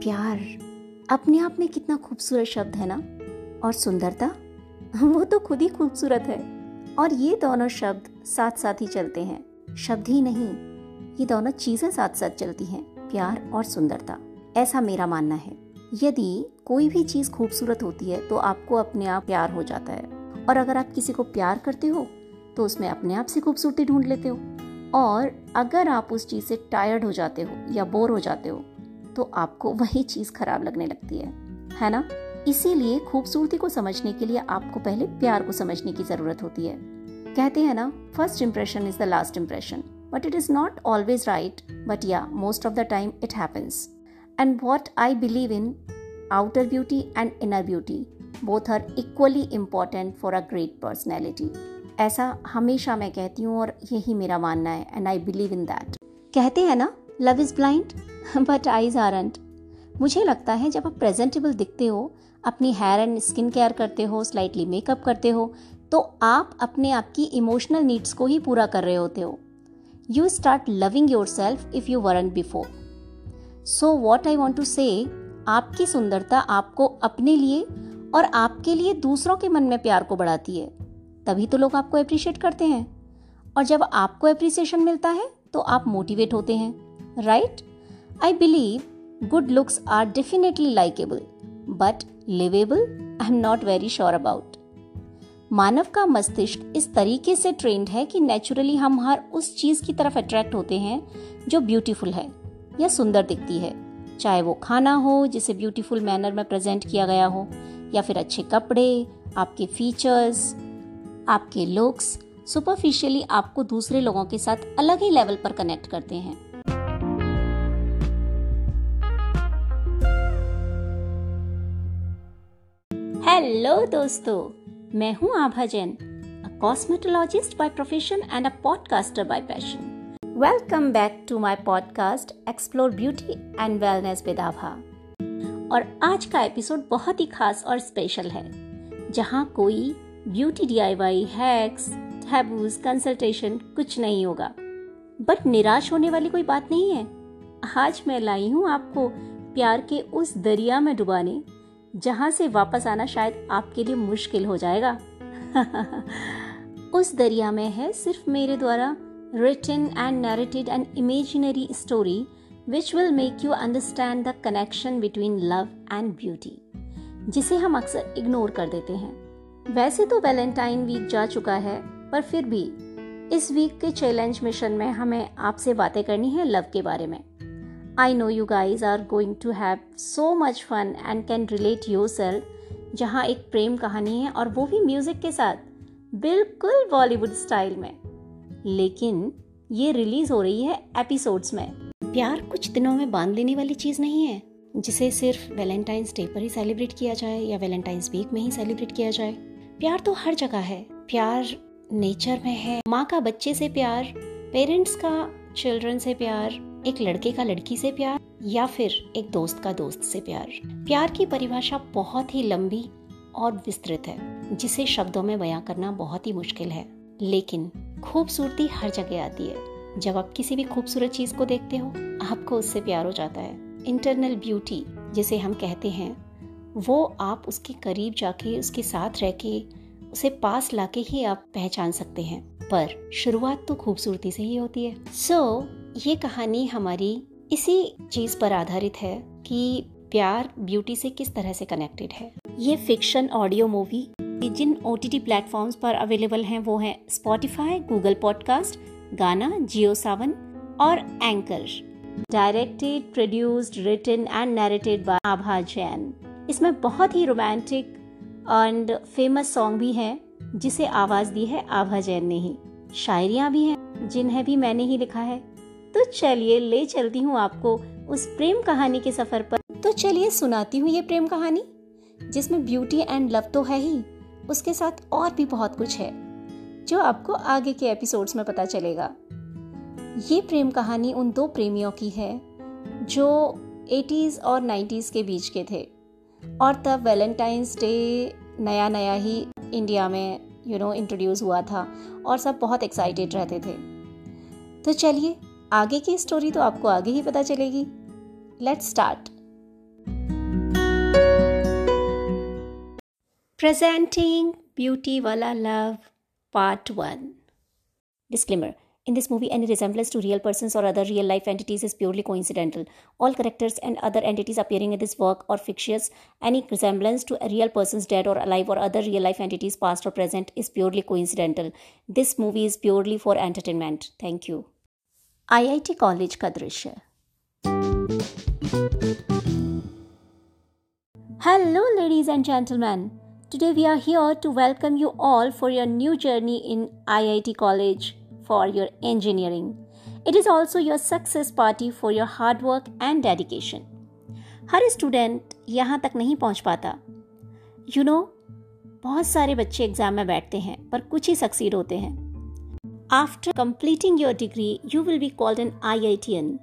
प्यार अपने आप में कितना खूबसूरत शब्द है ना? और सुंदरता? वो तो खुद ही खूबसूरत है। और ये दोनों शब्द साथ साथ ही चलते हैं। शब्द ही नहीं, ये दोनों चीज़ें साथ साथ चलती हैं, प्यार और सुंदरता। ऐसा मेरा मानना है। यदि कोई भी चीज़ खूबसूरत होती है तो आपको अपने आप प्यार हो जाता है। और अगर आप किसी को प्यार करते हो तो उसमें अपने आप से खूबसूरती ढूंढ लेते हो। और अगर आप उस चीज़ से टायर्ड हो जाते हो या बोर हो जाते हो तो आपको वही चीज़ खराब लगने लगती है है ना? इसीलिए खूबसूरती को समझने के लिए आपको पहले प्यार को समझने की ज़रूरत होती है। कहते हैं ना, first impression is the last impression but it is not always right but yeah most of the time it happens and what I believe in outer beauty and inner beauty both are equally important for a great personality ऐसा हमेशा मैं कहती हूँ और यही मेरा मानना है and I believe in that कहते हैं ना love is blind but eyes aren't मुझे लगता है जब आप प्रेजेंटेबल दिखते हो, अपनी हेयर एंड स्किन केयर करते हो स्लाइटली मेकअप करते हो तो आप अपने आप की इमोशनल नीड्स को ही पूरा कर रहे होते हो। You start loving yourself if you weren't before so what I want to say आपकी सुंदरता आपको अपने लिए और आपके लिए दूसरों के मन में प्यार को बढ़ाती है। तभी तो लोग आपको अप्रिशिएट करते हैं। और जब आपको अप्रिसिएशन मिलता है तो आप मोटिवेट होते हैं। Right right? I believe good looks are definitely likable, but livable I am not very sure about. मानव का मस्तिष्क इस तरीके से ट्रेंड है कि नेचुरली हम हर उस चीज़ की तरफ़ अट्रैक्ट होते हैं जो ब्यूटीफुल है या सुंदर दिखती है चाहे वो खाना हो जिसे ब्यूटीफुल मैनर में प्रेजेंट किया गया हो या फिर अच्छे कपड़े आपके फीचर्स आपके लुक्स सुपरफिशियली आपको दूसरे लोगों के साथ अलग ही लेवल पर कनेक्ट करते हैं हेलो दोस्तों। मैं हूँ Abha Jain a cosmetologist by profession and a podcaster by passion welcome back to my podcast explore beauty and wellness with Abha और आज का एपिसोड बहुत ही खास और स्पेशल है, जहाँ कोई beauty DIY hacks taboos consultation कुछ नहीं होगा। बट निराश होने वाली कोई बात नहीं है। आज मैं लाई हूँ आपको प्यार के उस दरिया में डुबाने जहाँ से वापस आना शायद आपके लिए मुश्किल हो जाएगा। उस दरिया में है सिर्फ़ मेरे द्वारा written and narrated and imaginary story which will make you understand the connection between love and beauty जिसे हम अक्सर इग्नोर कर देते हैं। वैसे तो वैलेंटाइन वीक जा चुका है, पर फिर भी इस वीक के चैलेंज मिशन में हमें आपसे बातें करनी है लव के बारे में। I know you guys are going to have so much fun and can relate yourself, जहाँ एक प्रेम कहानी है और वो भी म्यूज़िक के साथ, बिल्कुल बॉलीवुड स्टाइल में। लेकिन ये रिलीज़ हो रही है एपिसोड्स में। प्यार कुछ दिनों में बाँध लेने वाली चीज़ नहीं है, जिसे सिर्फ़ वैलेंटाइंस डे पर ही सेलिब्रेट किया जाए या वैलेंटाइंस वीक में ही सेलिब्रेट किया जाए। प्यार तो हर जगह है। प्यार नेचर में है। माँ का बच्चे से प्यार पेरेंट्स का चिल्ड्रन से प्यार एक लड़के का लड़की से प्यार या फिर एक दोस्त का दोस्त से प्यार। प्यार की परिभाषा बहुत ही लंबी और विस्तृत है जिसे शब्दों में बयां करना बहुत ही मुश्किल है। लेकिन खूबसूरती हर जगह आती है। जब आप किसी भी खूबसूरत चीज़ को देखते हो आपको उससे प्यार हो जाता है। इंटरनल ब्यूटी जिसे हम कहते हैं वो आप उसके करीब जाके उसके साथ रह के उसे पास लाके ही आप पहचान सकते हैं। पर शुरुआत तो खूबसूरती से ही होती है। सो so, ये कहानी हमारी इसी चीज़ पर आधारित है कि प्यार ब्यूटी से किस तरह से कनेक्टेड है। ये फिक्शन ऑडियो मूवी जिन ओ टी टी प्लेटफॉर्म्स पर अवेलेबल हैं, वो हैं स्पॉटिफाई गूगल पॉडकास्ट गाना जियो सावन और Anchor directed produced written and narrated by Abha Jain इसमें बहुत ही रोमांटिक एंड फ़ेमस सॉन्ग भी है, जिसे आवाज़ दी है आभा जैन ने ही। शायरियाँ भी हैं, जिन्हें भी मैंने ही लिखा है। तो चलिए ले चलती हूँ आपको उस प्रेम कहानी के सफ़र पर। तो चलिए सुनाती हूँ ये प्रेम कहानी, जिसमें ब्यूटी एंड लव तो है ही, उसके साथ और भी बहुत कुछ है, जो आपको आगे के एपिसोड्स में पता चलेगा। ये प्रेम कहानी उन दो प्रेमियों की है, जो 80s और 90s के बीच के थे, और तब वैलेंटाइंस डे नया नया ही इंडिया में यू नो इंट्रोड्यूस हुआ था, और सब बहुत एक्साइटेड रहते थे। तो चलिए आगे की स्टोरी तो आपको आगे ही पता चलेगी। लेट्स स्टार्ट प्रेजेंटिंग ब्यूटी वाला love part one disclaimer in this movie any resemblance to real person or other real life entities is purely coincidental all characters and other entities appearing in this work are fictitious any resemblance to real person dead or alive or other real life entities past or present is purely coincidental this movie is purely for entertainment thank you IIT college का दृश्य। Hello ladies and gentleman today we are here to welcome you all for your new journey in IIT college for your engineering it is also your success party for your hard work and dedication her student यहाँ तक नहीं पहुँच पाता। You you no know, बहुत सारे बच्चे exam में बैठते हैं पर कुछ ही सक्सीड होते हैं। After completing your degree you will be called an IITian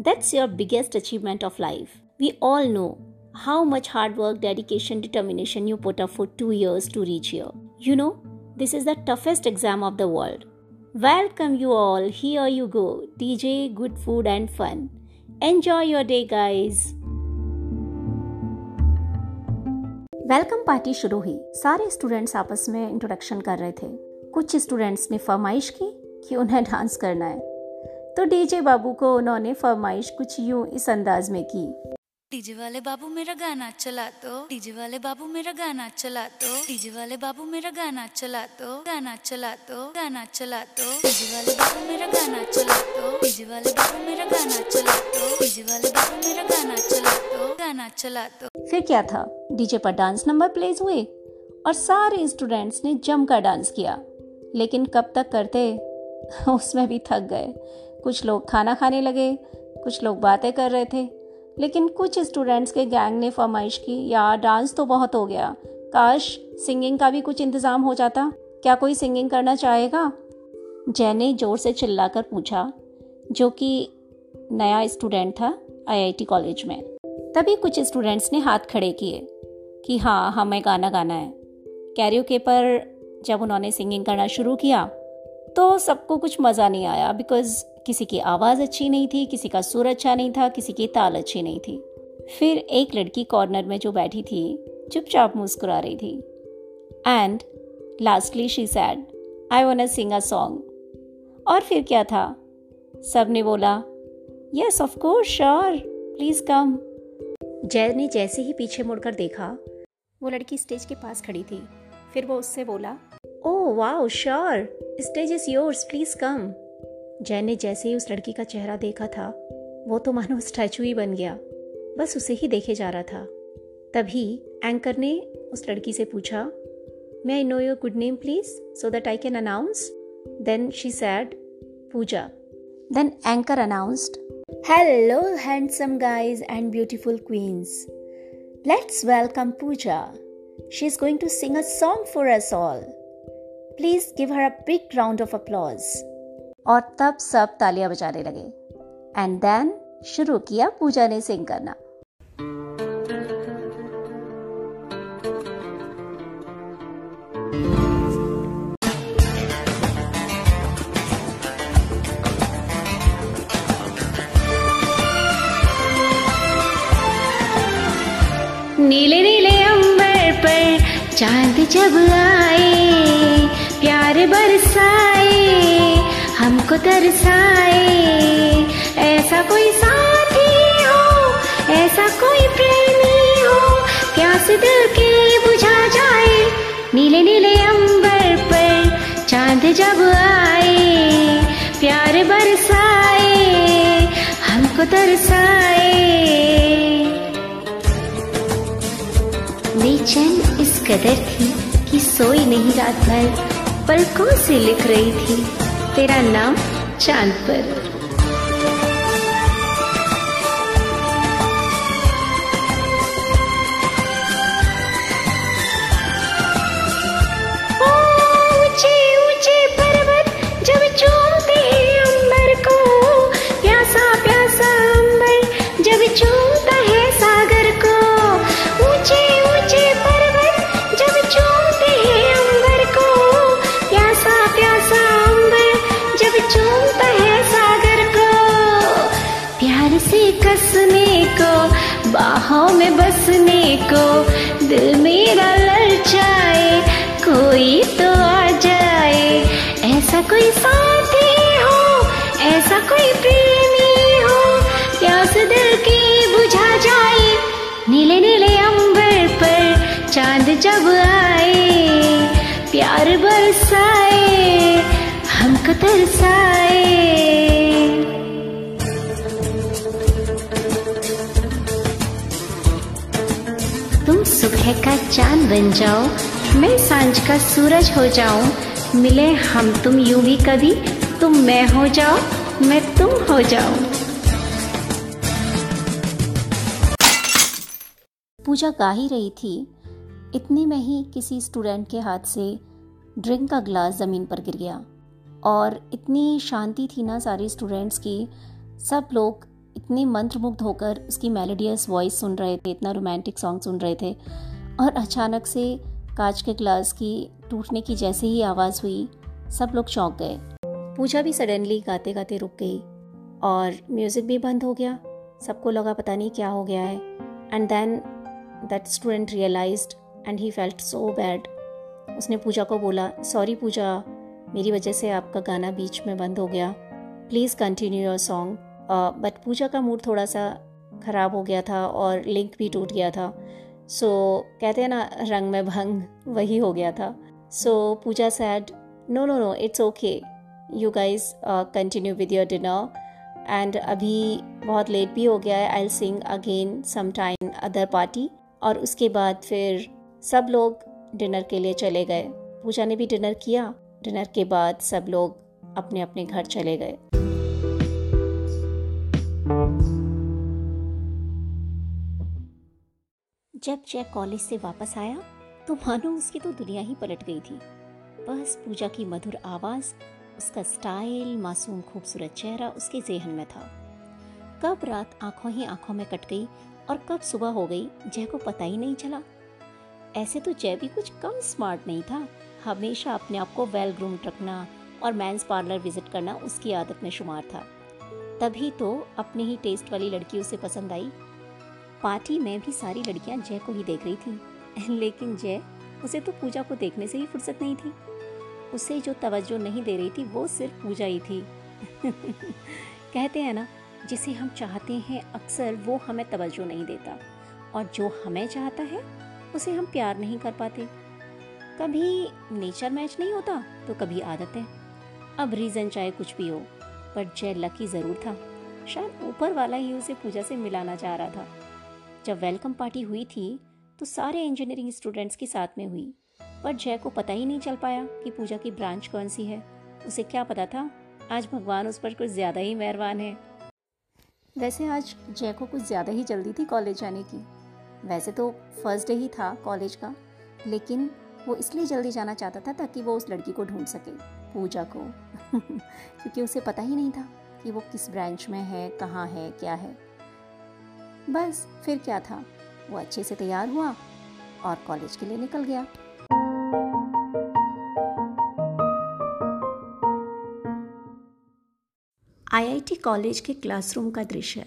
that's your biggest achievement of life we all know how much hard work, dedication, determination you put up for two years to reach here. You know, this is the toughest exam of the world. Welcome you all. Here you go. DJ, good food and fun. Enjoy your day, guys. Welcome party शुरू हुई सारे students आपस में introduction कर रहे थे कुछ students ने फरमाइश की कि उन्हें डांस करना है। तो डीजे बाबू को उन्होंने फरमाइश कुछ यूँ इस अंदाज में की। डीजे वाले बाबू मेरा गाना चला तो डीजे वाले बाबू मेरा गाना चला तो डीजे वाले बाबू मेरा गाना चला तो गाना चला तो गाना चला तो डीजे वाले बाबू मेरा गाना चला तो डीजे वाले बाबू मेरा गाना चला तो डीजे वाले बाबू मेरा गाना चला तो गाना चला तो। फिर क्या था? डीजे पर डांस नंबर प्लेस हुए और सारे स्टूडेंट्स ने जमकर डांस किया। लेकिन कब तक करते? उसमें भी थक गए। कुछ लोग खाना खाने लगे, कुछ लोग बातें कर रहे थे। लेकिन कुछ स्टूडेंट्स के गैंग ने फरमाइश की, यार डांस तो बहुत हो गया। काश सिंगिंग का भी कुछ इंतज़ाम हो जाता। क्या कोई सिंगिंग करना चाहेगा? जय ने ज़ोर से चिल्लाकर पूछा, जो कि नया स्टूडेंट था आईआईटी कॉलेज में। तभी कुछ स्टूडेंट्स ने हाथ खड़े किए कि हाँ हमें गाना गाना है। कैरियो के पर जब उन्होंने सिंगिंग करना शुरू किया तो सबको कुछ मज़ा नहीं आया बिकॉज़ किसी की आवाज़ अच्छी नहीं थी, किसी का सुर अच्छा नहीं था, किसी की ताल अच्छी नहीं थी। फिर एक लड़की कॉर्नर में जो बैठी थी, चुपचाप मुस्कुरा रही थी। And lastly she said I want sing a song और फिर क्या था? सबने बोला yes of course sure please come Jay ने जैसे ही पीछे मुड़कर देखा, वो लड़की स्टेज के पास खड़ी थी। फिर वो उससे बोला ओह wow sure stage is yours please come Jain ने जैसे ही उस लड़की का चेहरा देखा था, वो तो मानो स्टैचू ही बन गया। बस उसे ही देखे जा रहा था। तभी एंकर ने उस लड़की से पूछा may I know your good name please so that I can announce then she said Pooja. Then anchor announced hello handsome guys and beautiful queens let's welcome Pooja. She is going to sing a song for us all please give her a big round of applause और तब सब तालियाँ बजाने लगे। And then शुरू किया पूजा ने सिंग करना। नीले नीले अंबर पर चाँद जब आए प्यार बरसाए, हमको तरसाए। ऐसा कोई साथी हो, ऐसा कोई प्रेमी हो प्यास दिल की बुझा जाए? नीले नीले अंबर पर चाँद जब आए, प्यार बरसाए, हमको तरसाए। बेचैन इस कदर थी कि सोई नहीं रात भर। पलकों से लिख रही थी? तेरा नाम चाँद पर में बसने को दिल मेरा लड़ जब आए, प्यार बरसाए, हमको तरसाए। तुम सुबह का चाँद बन जाओ, मैं साँझ का सूरज हो जाऊँ। मिले हम तुम यूँ भी कभी, तुम मैं हो जाओ, मैं तुम हो जाओ पूजा गा ही रही थी इतने में ही किसी स्टूडेंट के हाथ से ड्रिंक का ग्लास ज़मीन पर गिर गया। और इतनी शांति थी ना सारे स्टूडेंट्स की, सब लोग इतने मंत्रमुग्ध होकर उसकी मेलोडियस वॉइस सुन रहे थे, इतना रोमांटिक सॉन्ग सुन रहे थे। और अचानक से कांच के ग्लास की टूटने की जैसे ही आवाज़ हुई, सब लोग चौंक गए। पूजा भी सडनली गाते गाते रुक गई और म्यूज़िक भी बंद हो गया। सबको लगा पता नहीं क्या हो गया है। And then that student realized and he felt so bad उसने पूजा को बोला सॉरी पूजा मेरी वजह से आपका गाना बीच में बंद हो गया। Please continue your song but Pooja का मूड थोड़ा सा ख़राब हो गया था और लिंक भी टूट गया था। सो so, कहते हैं ना रंग में भंग वही हो गया था। So Pooja said no no no it's okay you guys continue with your dinner and अभी बहुत लेट भी हो गया है I sing again some time other party और उसके बाद फिर सब लोग डिनर के लिए चले गए। पूजा ने भी डिनर किया। डिनर के बाद सब लोग अपने अपने घर चले गए। जब जय कॉलेज से वापस आया तो मानो उसकी तो दुनिया ही पलट गई थी। बस पूजा की मधुर आवाज़, उसका स्टाइल, मासूम खूबसूरत चेहरा उसके जहन में था। कब रात आँखों ही आँखों में कट गई और कब सुबह हो गई जय को पता ही नहीं चला। ऐसे तो जय भी कुछ कम स्मार्ट नहीं था। हमेशा अपने आप को वेल ग्रूम्ड रखना और मैंस पार्लर विज़िट करना उसकी आदत में शुमार था। तभी तो अपने ही टेस्ट वाली लड़की उसे पसंद आई। पार्टी में भी सारी लड़कियाँ जय को ही देख रही थी, लेकिन जय उसे तो पूजा को देखने से ही फुर्सत नहीं थी। उसे जो तवज्जो नहीं दे रही थी, वो सिर्फ़ पूजा ही थी। कहते हैं ना, जिसे हम चाहते हैं अक्सर वो हमें तवज्जो नहीं देता। और जो हमें चाहता है उसे हम प्यार नहीं कर पाते। कभी नेचर मैच नहीं होता तो कभी आदत है। अब रीज़न चाहे कुछ भी हो, पर जय लकी ज़रूर था। शायद ऊपर वाला ही उसे पूजा से मिलाना चाह रहा था। जब वेलकम पार्टी हुई थी तो सारे इंजीनियरिंग स्टूडेंट्स के साथ में हुई। पर जय को पता ही नहीं चल पाया कि पूजा की ब्रांच कौन सी है। उसे क्या पता था? आज भगवान उस पर कुछ ज़्यादा ही मेहरबान है। वैसे आज जय को कुछ ज़्यादा ही जल्दी थी कॉलेज जाने की। वैसे तो फ़र्स्ट डे ही था कॉलेज का लेकिन वो इसलिए जल्दी जाना चाहता था ताकि वो उस लड़की को ढूंढ सके पूजा को। क्योंकि उसे पता ही नहीं था कि वो किस ब्रांच में है कहाँ है क्या है। बस फिर क्या था वो अच्छे से तैयार हुआ और कॉलेज के लिए निकल गया। आईआईटी कॉलेज के क्लासरूम का दृश्य।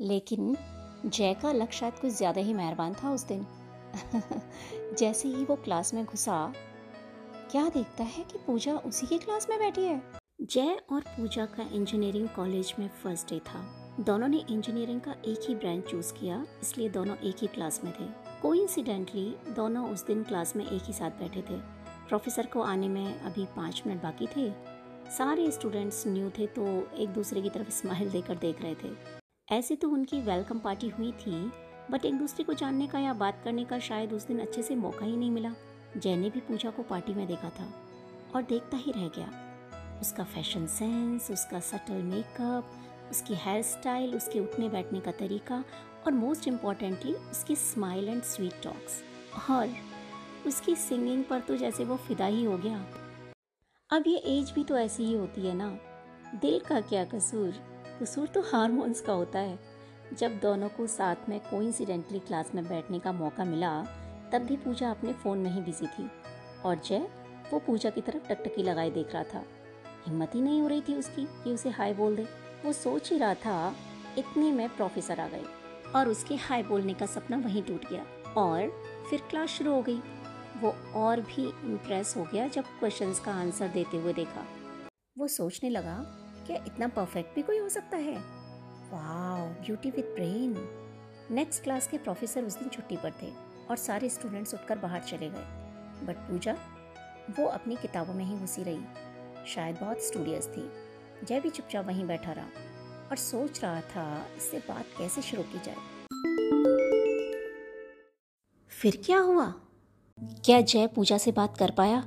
लेकिन जय का लक्ष्य शायद कुछ ज़्यादा ही मेहरबान था उस दिन। जैसे ही वो क्लास में घुसा, क्या देखता है कि पूजा उसी की क्लास में बैठी है? जय और पूजा का इंजीनियरिंग कॉलेज में फ़र्स्ट डे था। दोनों ने इंजीनियरिंग का एक ही ब्रांच चूज़ किया, इसलिए दोनों एक ही क्लास में थे। कोइंसिडेंटली दोनों उस दिन क्लास में एक ही साथ बैठे थे। प्रोफेसर को आने में अभी पाँच मिनट बाकी थे। सारे स्टूडेंट्स न्यू थे तो एक दूसरे की तरफ़ स्माइल देकर देख रहे थे। ऐसे तो उनकी वेलकम पार्टी हुई थी बट एक दूसरे को जानने का या बात करने का शायद उस दिन अच्छे से मौका ही नहीं मिला। जय ने भी पूजा को पार्टी में देखा था और देखता ही रह गया। उसका फ़ैशन सेंस उसका सटल मेकअप उसकी हेयर स्टाइल उसके उठने बैठने का तरीका और मोस्ट इम्पॉर्टेंटली उसकी स्माइल एंड स्वीट टॉक्स और उसकी सिंगिंग पर तो जैसे वो फिदा ही हो गया। अब ये एज भी तो ऐसी ही होती है ना। दिल का क्या कसूर? कसूर तो हारमोन्स का होता है। जब दोनों को साथ में कोइंसिडेंटली क्लास में बैठने का मौका मिला, तब भी पूजा अपने फ़ोन में ही बिज़ी थी। और जय, वो पूजा की तरफ़ टकटकी लगाए देख रहा था। हिम्मत ही नहीं हो रही थी उसकी कि उसे हाय बोल दे। वो सोच ही रहा था, इतने में प्रोफेसर आ गए और उसके हाय बोलने का सपना वहीं टूट गया। और फिर क्लास शुरू हो गई। वो और भी इम्प्रेस हो गया जब क्वेश्चंस का आंसर देते हुए देखा। वो सोचने लगा क्या इतना परफेक्ट भी कोई हो सकता है? Wow beauty with brain next class के प्रोफेसर उस दिन छुट्टी पर थे और सारे स्टूडेंट्स उठकर बाहर चले गए। बट पूजा, वो अपनी किताबों में ही घुसी रही। शायद बहुत स्टूडियस थी। जय भी चुपचाप वहीं बैठा रहा और सोच रहा था, इससे बात कैसे शुरू की जाए। फिर क्या हुआ? क्या जय पूजा से बात कर पाया?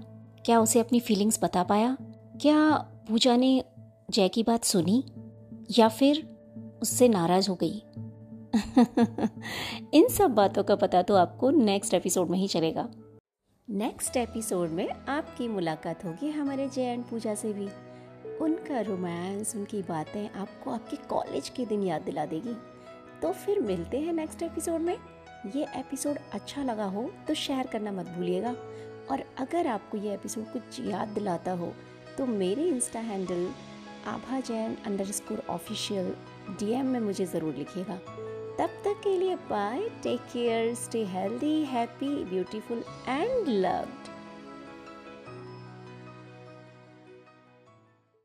क्या उसे अपनी फीलिंग्स बता पाया? क्या पूजा ने जय की बात सुनी या फिर उससे नाराज़ हो गई? इन सब बातों का पता तो आपको नेक्स्ट एपिसोड में ही चलेगा। नेक्स्ट एपिसोड में आपकी मुलाकात होगी हमारे जय एंड पूजा से भी। उनका रोमांस उनकी बातें आपको आपके कॉलेज के दिन याद दिला देगी। तो फिर मिलते हैं नेक्स्ट एपिसोड में। ये एपिसोड अच्छा लगा हो तो शेयर करना मत भूलिएगा। और अगर आपको ये एपिसोड कुछ याद दिलाता हो तो मेरे insta handle Abha Jain underscore official DM में मुझे ज़रूर लिखिएगा। तब तक के लिए bye take care stay healthy happy beautiful and loved